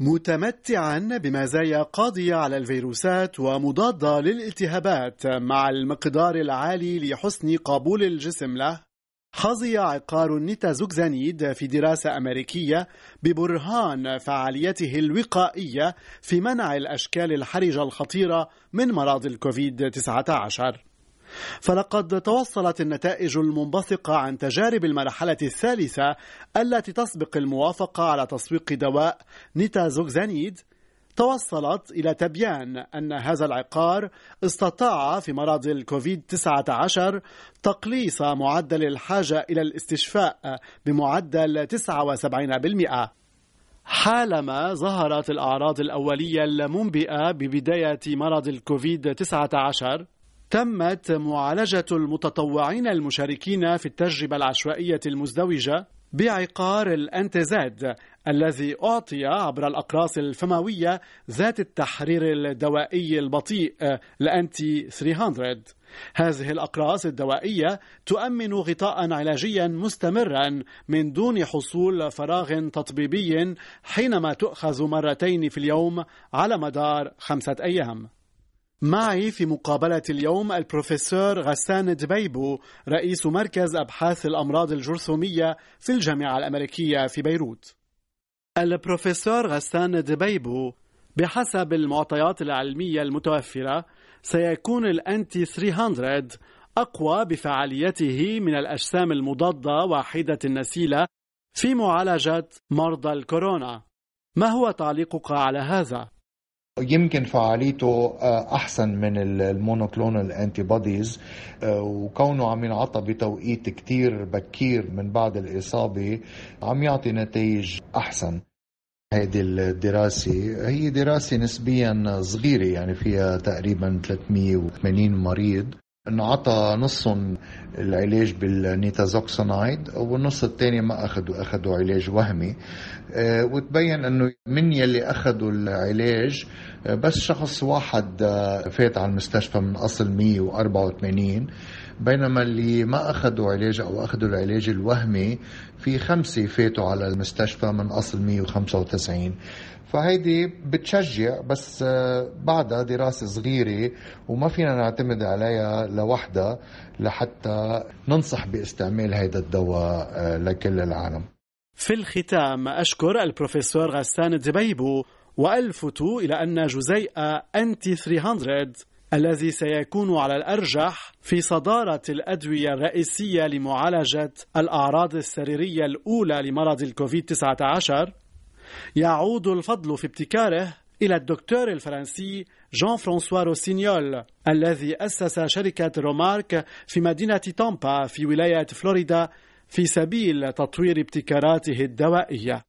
متمتعا بمزايا قاضية على الفيروسات ومضادة للالتهابات مع المقدار العالي لحسن قبول الجسم له. حظي عقار النيتازوكزانيد في دراسة أمريكية ببرهان فعاليته الوقائية في منع الأشكال الحرجة الخطيرة من مرض الكوفيد 19 فلقد توصلت النتائج المنبثقة عن تجارب المرحلة الثالثة التي تسبق الموافقة على تسويق دواء نيتازوكزانيد توصلت إلى تبيان أن هذا العقار استطاع في مرض الكوفيد 19 تقليص معدل الحاجة إلى الاستشفاء بمعدل 79% حالما ظهرت الأعراض الأولية المنبئة ببداية مرض الكوفيد 19 تمت معالجة المتطوعين المشاركين في التجربة العشوائية المزدوجة بعقار الأنتزاد الذي أعطي عبر الأقراص الفموية ذات التحرير الدوائي البطيء الأنتي 300 هذه الأقراص الدوائية تؤمن غطاء علاجيا مستمرا من دون حصول فراغ تطبيبي حينما تؤخذ مرتين في اليوم على مدار خمسة أيام. معي في مقابلة اليوم البروفيسور غسان دبيبو رئيس مركز أبحاث الأمراض الجرثومية في الجامعة الأمريكية في بيروت البروفيسور غسان دبيبو بحسب المعطيات العلمية المتوفرة سيكون الأنتي 300 أقوى بفعاليته من الأجسام المضادة وحيدة النسيلة في معالجة مرضى الكورونا ما هو تعليقك على هذا؟ يمكن فعاليته آه، أحسن من ال monoclonal antibodies آه، وكونه عم ينعطى بتوقيت كتير بكير من بعد الإصابة عم يعطي نتائج أحسن. هذه الدراسة هي دراسة نسبيا صغيرة يعني فيها تقريبا 380 مريض. انعطى نصهم العلاج بالنيتازوكسونايد والنص الثاني ما اخذوا أخذوا علاج وهمي. آه، وتبين إنه من يلي أخذوا العلاج آه، بس شخص واحد آه، فات على المستشفى من أصل 184 بينما اللي ما أخذوا علاج أو أخذوا العلاج الوهمي في خمسة فاتوا على المستشفى من أصل 195 فهيدي بتشجع بس آه، بعدها دراسة صغيرة وما فينا نعتمد عليها لوحدها لحتى ننصح باستعمال هذا الدواء آه، لكل العالم. في الختام أشكر البروفيسور غسان دبيبو وألفت إلى أن جزيء أنتي 300 الذي سيكون على الأرجح في صدارة الأدوية الرئيسية لمعالجة الأعراض السريرية الأولى لمرض الكوفيد 19 يعود الفضل في ابتكاره إلى الدكتور الفرنسي جان فرانسوا روسينيول الذي أسس شركة رومارك في مدينة تامبا في ولاية فلوريدا في سبيل تطوير ابتكاراته الدوائية.